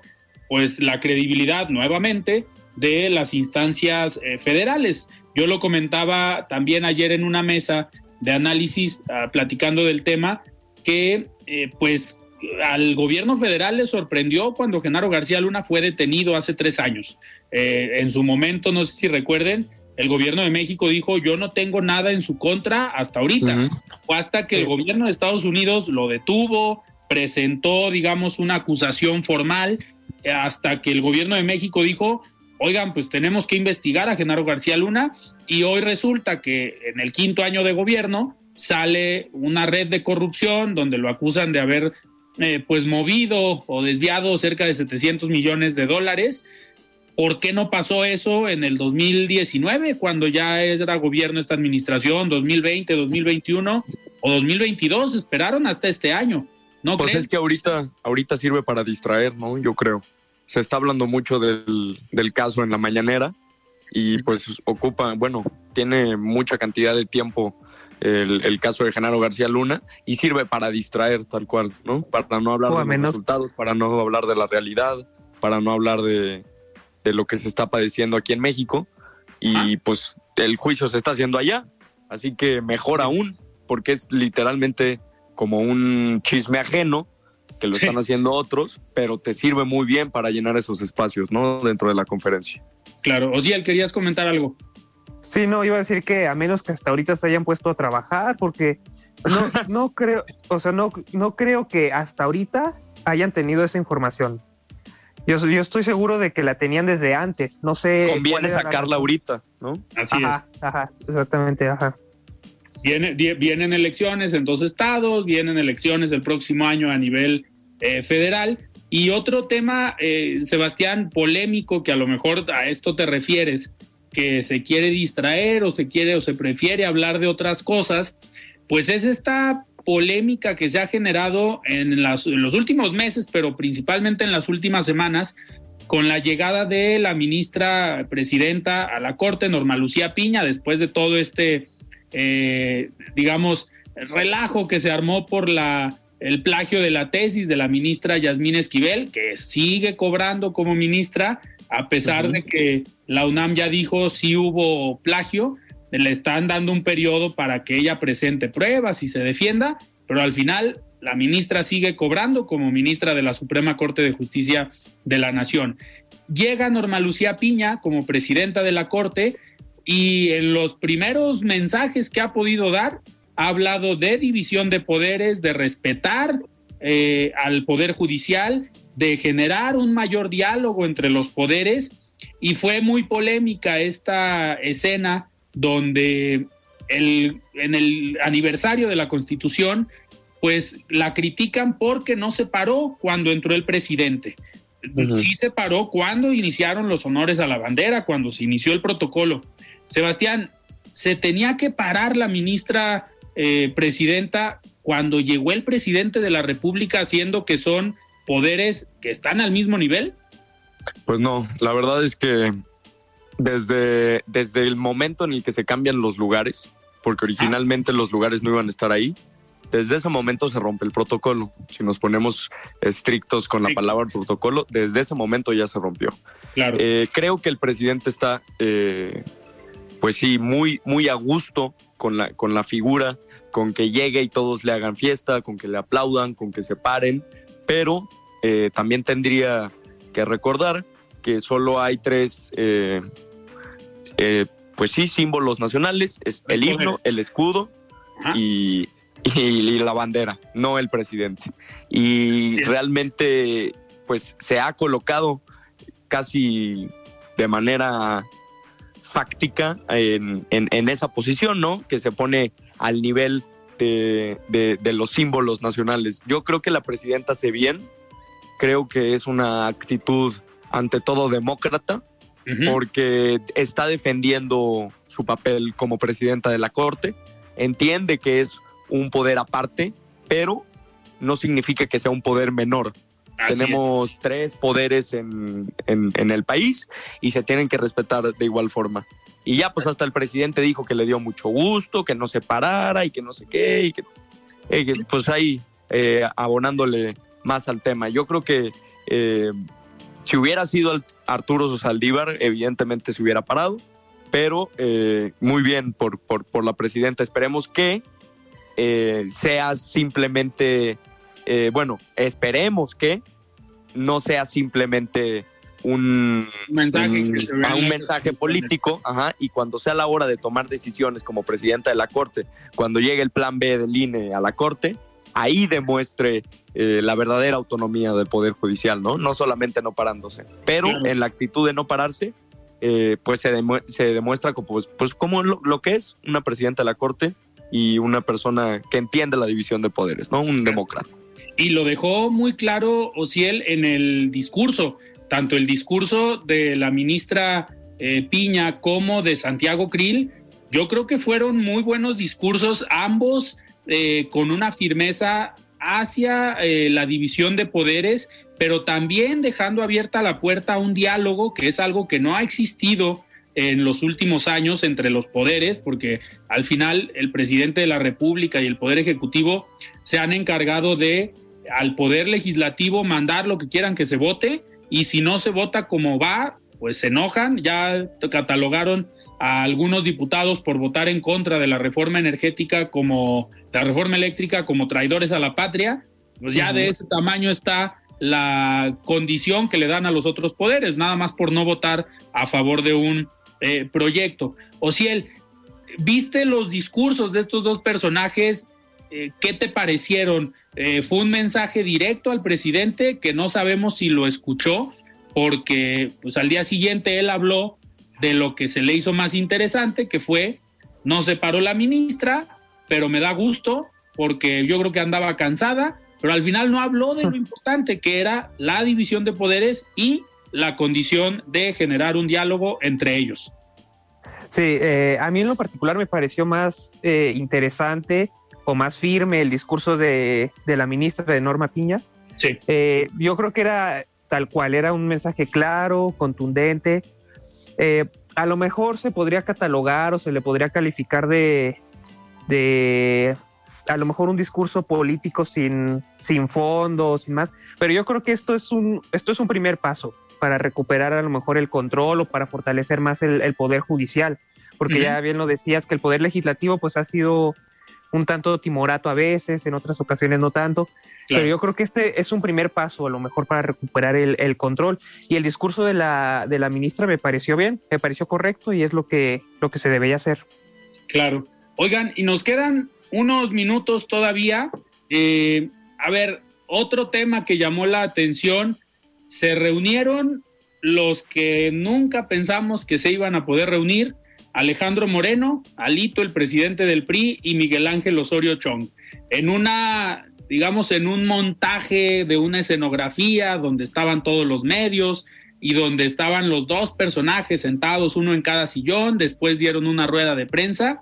pues la credibilidad nuevamente de las instancias eh, federales. Yo lo comentaba también ayer en una mesa de análisis ah, platicando del tema que eh, pues al gobierno federal le sorprendió cuando Genaro García Luna fue detenido hace tres años. Eh, en su momento, no sé si recuerden, el gobierno de México dijo yo no tengo nada en su contra hasta ahorita. Fue hasta que el gobierno de Estados Unidos lo detuvo, presentó, digamos, una acusación formal hasta que el gobierno de México dijo, oigan, pues tenemos que investigar a Genaro García Luna y hoy resulta que en el quinto año de gobierno sale una red de corrupción donde lo acusan de haber eh, pues movido o desviado cerca de 700 millones de dólares. ¿Por qué no pasó eso en el 2019 cuando ya era gobierno esta administración, 2020, 2021 o 2022? Esperaron hasta este año. ¿No pues es que ahorita, ahorita sirve para distraer, ¿no? Yo creo se está hablando mucho del, caso en la mañanera y pues ocupa, bueno, tiene mucha cantidad de tiempo el, caso de Genaro García Luna y sirve para distraer tal cual, ¿no? Para no hablar de los resultados, para no hablar de la realidad, para no hablar de, lo que se está padeciendo aquí en México y pues el juicio se está haciendo allá, así que mejor aún, porque es literalmente como un chisme ajeno que lo están haciendo otros, pero te sirve muy bien para llenar esos espacios, ¿no? Dentro de la conferencia. Claro. Osiel, ¿querías comentar algo? Sí, no, iba a decir que a menos que hasta ahorita se hayan puesto a trabajar, porque no, no creo, o sea, no, no creo que hasta ahorita hayan tenido esa información. Yo, yo estoy seguro de que la tenían desde antes. No sé. Conviene sacarla ahorita, ¿no? Así es. Ajá, exactamente, ajá. vienen elecciones en dos estados, vienen elecciones el próximo año a nivel eh, federal. Y otro tema, eh, Sebastián, polémico, que a lo mejor a esto te refieres, que se quiere distraer o se quiere o se prefiere hablar de otras cosas, pues es esta polémica que se ha generado en, los últimos meses, pero principalmente en las últimas semanas, con la llegada de la ministra presidenta a la Corte, Norma Lucía Piña, después de todo este, eh, digamos, relajo que se armó por la el plagio de la tesis de la ministra Yasmín Esquivel, que sigue cobrando como ministra, a pesar de que la UNAM ya dijo si hubo plagio, le están dando un periodo para que ella presente pruebas y se defienda, pero al final la ministra sigue cobrando como ministra de la Suprema Corte de Justicia de la Nación. Llega Norma Lucía Piña como presidenta de la Corte y en los primeros mensajes que ha podido dar ha hablado de división de poderes, de respetar eh, al Poder Judicial, de generar un mayor diálogo entre los poderes y fue muy polémica esta escena donde el, en el aniversario de la Constitución, pues la critican porque no se paró cuando entró el presidente. Sí se paró cuando iniciaron los honores a la bandera, cuando se inició el protocolo. Sebastián, se tenía que parar la ministra eh, presidenta cuando llegó el presidente de la República, haciendo que son poderes que están al mismo nivel. Pues no, la verdad es que desde, desde el momento en el que se cambian los lugares, porque originalmente los lugares no iban a estar ahí, desde ese momento se rompe el protocolo. Si nos ponemos estrictos con la palabra protocolo, desde ese momento ya se rompió. Claro. Eh, creo que el presidente está, eh, pues sí, muy, muy a gusto con la, con la figura, con que llegue y todos le hagan fiesta, con que le aplaudan, con que se paren, pero eh, también tendría que recordar que solo hay tres, eh, eh, pues sí, símbolos nacionales, es el himno, el escudo y, y, la bandera, no el presidente. Y realmente, pues se ha colocado casi de manera fáctica en, en, esa posición, ¿no? Que se pone al nivel de, de, los símbolos nacionales. Yo creo que la presidenta hace bien, creo que es una actitud ante todo demócrata, porque está defendiendo su papel como presidenta de la Corte, entiende que es un poder aparte, pero no significa que sea un poder menor. Tenemos tres poderes en, en, el país y se tienen que respetar de igual forma. Y ya pues hasta el presidente dijo que le dio mucho gusto, que no se parara y que no sé qué, y que, pues ahí eh, abonándole más al tema. Yo creo que eh, si hubiera sido Arturo Saldívar, evidentemente se hubiera parado, pero eh, muy bien por, por, la presidenta. Esperemos que eh, sea simplemente, eh, bueno, esperemos que no sea simplemente un mensaje, un, mensaje político, ajá, y cuando sea la hora de tomar decisiones como presidenta de la Corte, cuando llegue el plan B del INE a la Corte, ahí demuestre eh, la verdadera autonomía del Poder Judicial, ¿no? No solamente no parándose, pero en la actitud de no pararse, eh, pues se, se, demuestra como, pues, pues como lo, que es una presidenta de la Corte y una persona que entiende la división de poderes, ¿no? Un demócrata. Y lo dejó muy claro Ociel en el discurso, tanto el discurso de la ministra eh, Piña como de Santiago Krill, yo creo que fueron muy buenos discursos, ambos eh, con una firmeza hacia eh, la división de poderes, pero también dejando abierta la puerta a un diálogo, que es algo que no ha existido en los últimos años entre los poderes, porque al final el presidente de la República y el Poder Ejecutivo se han encargado de al Poder Legislativo mandar lo que quieran que se vote y si no se vota como va, pues se enojan, ya catalogaron a algunos diputados por votar en contra de la reforma energética como la reforma eléctrica como traidores a la patria, pues ya de ese tamaño está la condición que le dan a los otros poderes, nada más por no votar a favor de un eh, proyecto. O si él, ¿viste los discursos de estos dos personajes? Eh, ¿Qué te parecieron? Eh, ¿Fue un mensaje directo al presidente que no sabemos si lo escuchó? Porque pues, al día siguiente él habló de lo que se le hizo más interesante, que fue, no se paró la ministra, pero me da gusto porque yo creo que andaba cansada, pero al final no habló de lo importante que era la división de poderes y la condición de generar un diálogo entre ellos. Sí, eh, a mí en lo particular me pareció más eh, interesante o más firme el discurso de, la ministra de Norma Piña. Sí. Eh, yo creo que era tal cual, era un mensaje claro, contundente. A lo mejor se podría catalogar o se le podría calificar de, de a lo mejor un discurso político sin, sin fondo, sin más, pero yo creo que esto es un, esto es un primer paso para recuperar a lo mejor el control o para fortalecer más el, poder judicial, porque ya bien lo decías que el poder legislativo pues ha sido un tanto timorato a veces, en otras ocasiones no tanto, pero yo creo que este es un primer paso a lo mejor para recuperar el, control y el discurso de la, de la ministra me pareció bien, me pareció correcto y es lo que, lo que se debería hacer. Claro. Oigan, y nos quedan unos minutos todavía. Eh, a ver, otro tema que llamó la atención, se reunieron los que nunca pensamos que se iban a poder reunir, Alejandro Moreno, Alito, el presidente del PRI, y Miguel Ángel Osorio Chong, en una, digamos, en un montaje de una escenografía donde estaban todos los medios y donde estaban los dos personajes sentados, uno en cada sillón, después dieron una rueda de prensa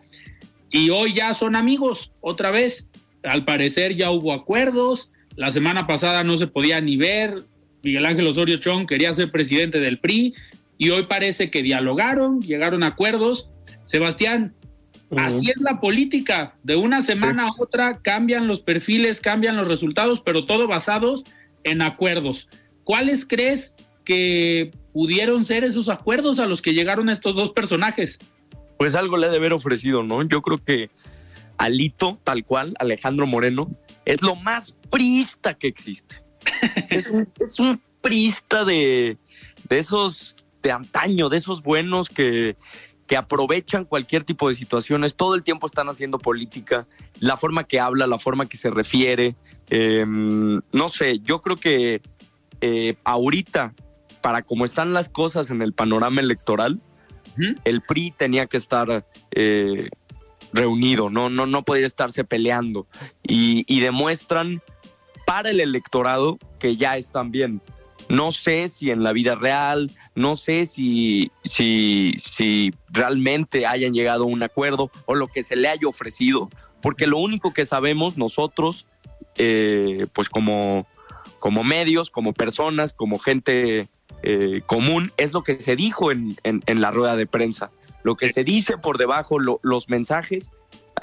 y hoy ya son amigos otra vez. Al parecer ya hubo acuerdos, la semana pasada no se podía ni ver, Miguel Ángel Osorio Chong quería ser presidente del PRI y hoy parece que dialogaron, llegaron a acuerdos. Sebastián, así es la política, de una semana a otra cambian los perfiles, cambian los resultados, pero todo basados en acuerdos. ¿Cuáles crees que pudieron ser esos acuerdos a los que llegaron estos dos personajes? Pues algo le ha de haber ofrecido, ¿no? Yo creo que Alito, tal cual, Alejandro Moreno, es lo más prista que existe es, un, es prista de, esos de antaño, de esos buenos que, que aprovechan cualquier tipo de situaciones, todo el tiempo están haciendo política, la forma que habla, la forma que se refiere, em, no sé, yo creo que eh, ahorita, para como están las cosas en el panorama electoral, el PRI tenía que estar eh, reunido, no, no, no podía estarse peleando y, y demuestran para el electorado que ya están bien. No sé si en la vida real, no sé si, si, si realmente hayan llegado a un acuerdo o lo que se le haya ofrecido, porque lo único que sabemos nosotros, eh, pues como, como medios, como personas, como gente eh, común, es lo que se dijo en, la rueda de prensa. Lo que se dice por debajo, los mensajes,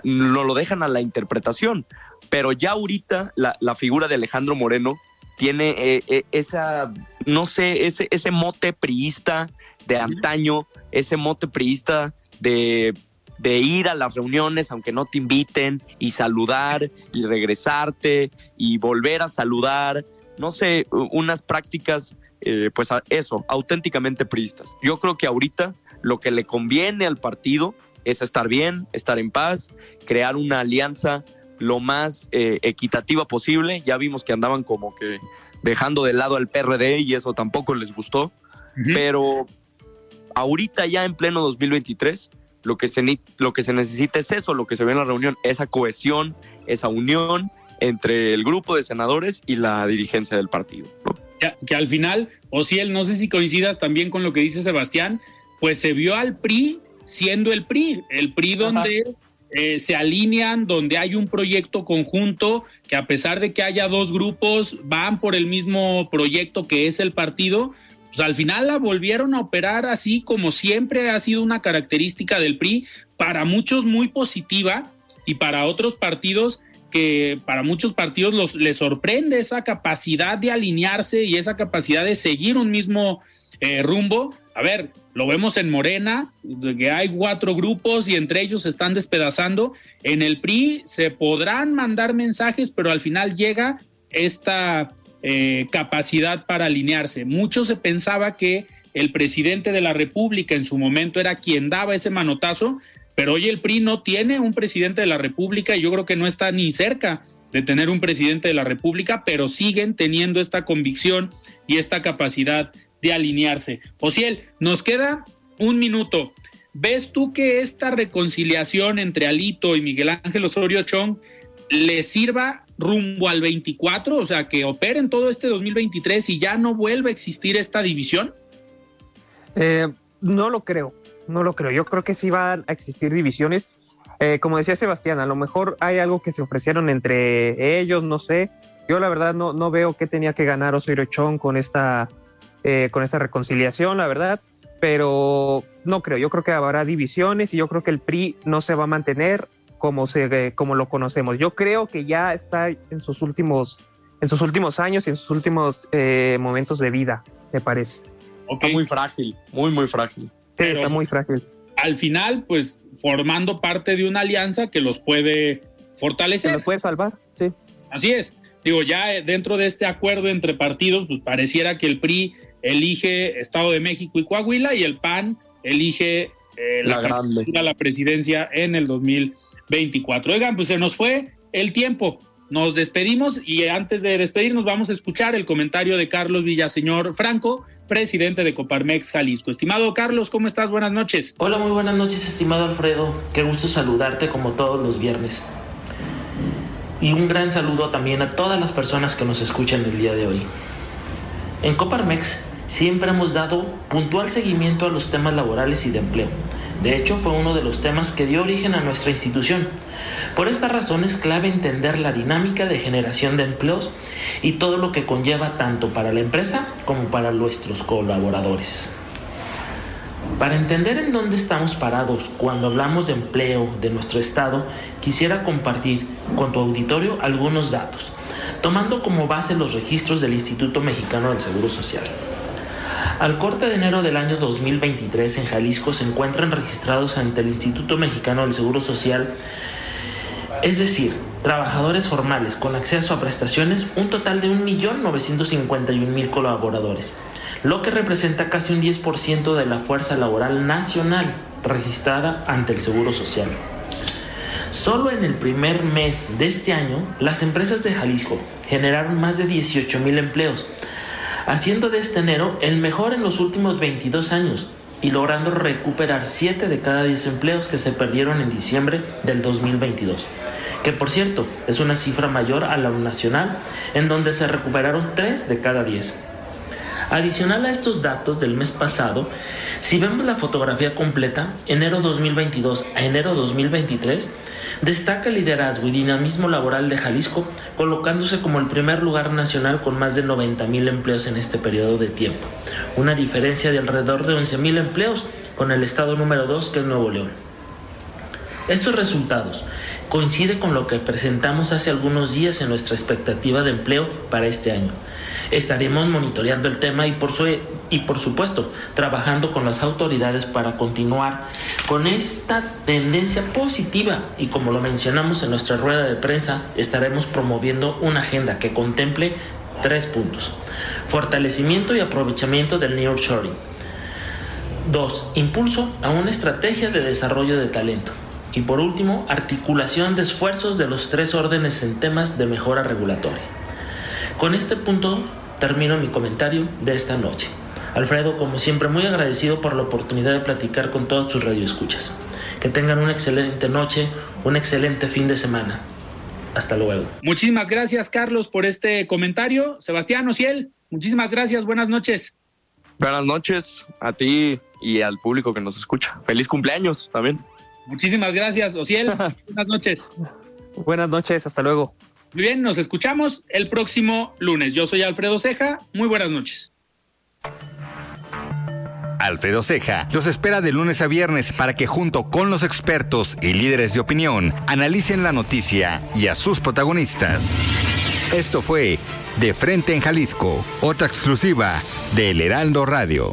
no lo dejan a la interpretación. Pero ya ahorita la, figura de Alejandro Moreno tiene eh, eh, esa, no sé, ese, ese mote priista de antaño, ese mote priista de, de ir a las reuniones aunque no te inviten y saludar y regresarte y volver a saludar, no sé, unas prácticas, eh, pues eso, auténticamente priistas. Yo creo que ahorita lo que le conviene al partido es estar bien, estar en paz, crear una alianza lo más eh, equitativa posible. Ya vimos que andaban como que dejando de lado al PRD y eso tampoco les gustó. Pero ahorita ya en pleno 2023, lo que, se, lo que se necesita es eso, lo que se ve en la reunión, esa cohesión, esa unión entre el grupo de senadores y la dirigencia del partido. Que, al final, o si él, no sé si coincidas también con lo que dice Sebastián, pues se vio al PRI siendo el PRI, el PRI donde eh, se alinean, donde hay un proyecto conjunto, que a pesar de que haya dos grupos, van por el mismo proyecto que es el partido, pues al final la volvieron a operar así como siempre ha sido una característica del PRI, para muchos muy positiva y para otros partidos que para muchos partidos los, les sorprende esa capacidad de alinearse y esa capacidad de seguir un mismo eh, rumbo. A ver, lo vemos en Morena, que hay cuatro grupos y entre ellos se están despedazando. En el PRI se podrán mandar mensajes, pero al final llega esta eh, capacidad para alinearse. Mucho se pensaba que el presidente de la República en su momento era quien daba ese manotazo, pero hoy el PRI no tiene un presidente de la República y yo creo que no está ni cerca de tener un presidente de la República, pero siguen teniendo esta convicción y esta capacidad de alinearse. Ociel, nos queda un minuto. ¿Ves tú que esta reconciliación entre Alito y Miguel Ángel Osorio Chong le sirva rumbo al 24? O sea, que operen todo este 2023 y ya no vuelva a existir esta división? Eh, no lo creo, no lo creo. Yo creo que sí van a existir divisiones. Eh, como decía Sebastián, a lo mejor hay algo que se ofrecieron entre ellos, no sé. Yo la verdad no, no veo qué tenía que ganar Osorio Chong con esta eh, con esa reconciliación, la verdad, pero no creo, yo creo que habrá divisiones y yo creo que el PRI no se va a mantener como, se, como lo conocemos. Yo creo que ya está en sus últimos, en sus últimos años y en sus últimos eh, momentos de vida, me parece. Está muy frágil, muy, muy frágil. Sí, está muy frágil. al final, pues formando parte de una alianza que los puede fortalecer. Se puede salvar, sí. Así es. Digo, ya dentro de este acuerdo entre partidos, pues pareciera que el PRI elige Estado de México y Coahuila y el PAN elige eh, la, la, la presidencia en el 2024. Oigan, pues se nos fue el tiempo. Nos despedimos y antes de despedirnos vamos a escuchar el comentario de Carlos Villaseñor Franco, presidente de Coparmex Jalisco. Estimado Carlos, ¿cómo estás? Buenas noches. Hola, muy buenas noches, estimado Alfredo. Qué gusto saludarte como todos los viernes. Y un gran saludo también a todas las personas que nos escuchan el día de hoy. En Coparmex siempre hemos dado puntual seguimiento a los temas laborales y de empleo. De hecho, fue uno de los temas que dio origen a nuestra institución. Por esta razón es clave entender la dinámica de generación de empleos y todo lo que conlleva tanto para la empresa como para nuestros colaboradores. Para entender en dónde estamos parados cuando hablamos de empleo de nuestro estado, quisiera compartir con tu auditorio algunos datos, tomando como base los registros del Instituto Mexicano del Seguro Social. Al corte de enero del año 2023 en Jalisco se encuentran registrados ante el Instituto Mexicano del Seguro Social, es decir, trabajadores formales con acceso a prestaciones, un total de 1.951.000 colaboradores, lo que representa casi un 10% de la fuerza laboral nacional registrada ante el Seguro Social. Solo en el primer mes de este año, las empresas de Jalisco generaron más de 18.000 empleos, haciendo de este enero el mejor en los últimos 22 años y logrando recuperar 7 de cada 10 empleos que se perdieron en diciembre del 2022, que por cierto es una cifra mayor a la nacional, en donde se recuperaron 3 de cada 10. Adicional a estos datos del mes pasado, si vemos la fotografía completa, enero 2022 a enero 2023, Destaca el liderazgo y dinamismo laboral de Jalisco, colocándose como el primer lugar nacional con más de 90 mil empleos en este periodo de tiempo, una diferencia de alrededor de 11 mil empleos con el estado número 2 que es Nuevo León. Estos resultados coinciden con lo que presentamos hace algunos días en nuestra expectativa de empleo para este año. Estaremos monitoreando el tema y por, su, y por supuesto trabajando con las autoridades para continuar con esta tendencia positiva y como lo mencionamos en nuestra rueda de prensa, estaremos promoviendo una agenda que contemple tres puntos. Fortalecimiento y aprovechamiento del nearshoring. Dos, impulso a una estrategia de desarrollo de talento. Y por último, articulación de esfuerzos de los tres órdenes en temas de mejora regulatoria. Con este punto termino mi comentario de esta noche. Alfredo, como siempre, muy agradecido por la oportunidad de platicar con todos tus radioescuchas. Que tengan una excelente noche, un excelente fin de semana. Hasta luego. Muchísimas gracias, Carlos, por este comentario. Sebastián Ociel, muchísimas gracias. Buenas noches. Buenas noches a ti y al público que nos escucha. Feliz cumpleaños también. Muchísimas gracias, Ociel. Buenas noches. Buenas noches, hasta luego. Muy bien, nos escuchamos el próximo lunes. Yo soy Alfredo Ceja. Muy buenas noches. Alfredo Ceja los espera de lunes a viernes para que junto con los expertos y líderes de opinión analicen la noticia y a sus protagonistas. Esto fue De Frente en Jalisco, otra exclusiva de El Heraldo Radio.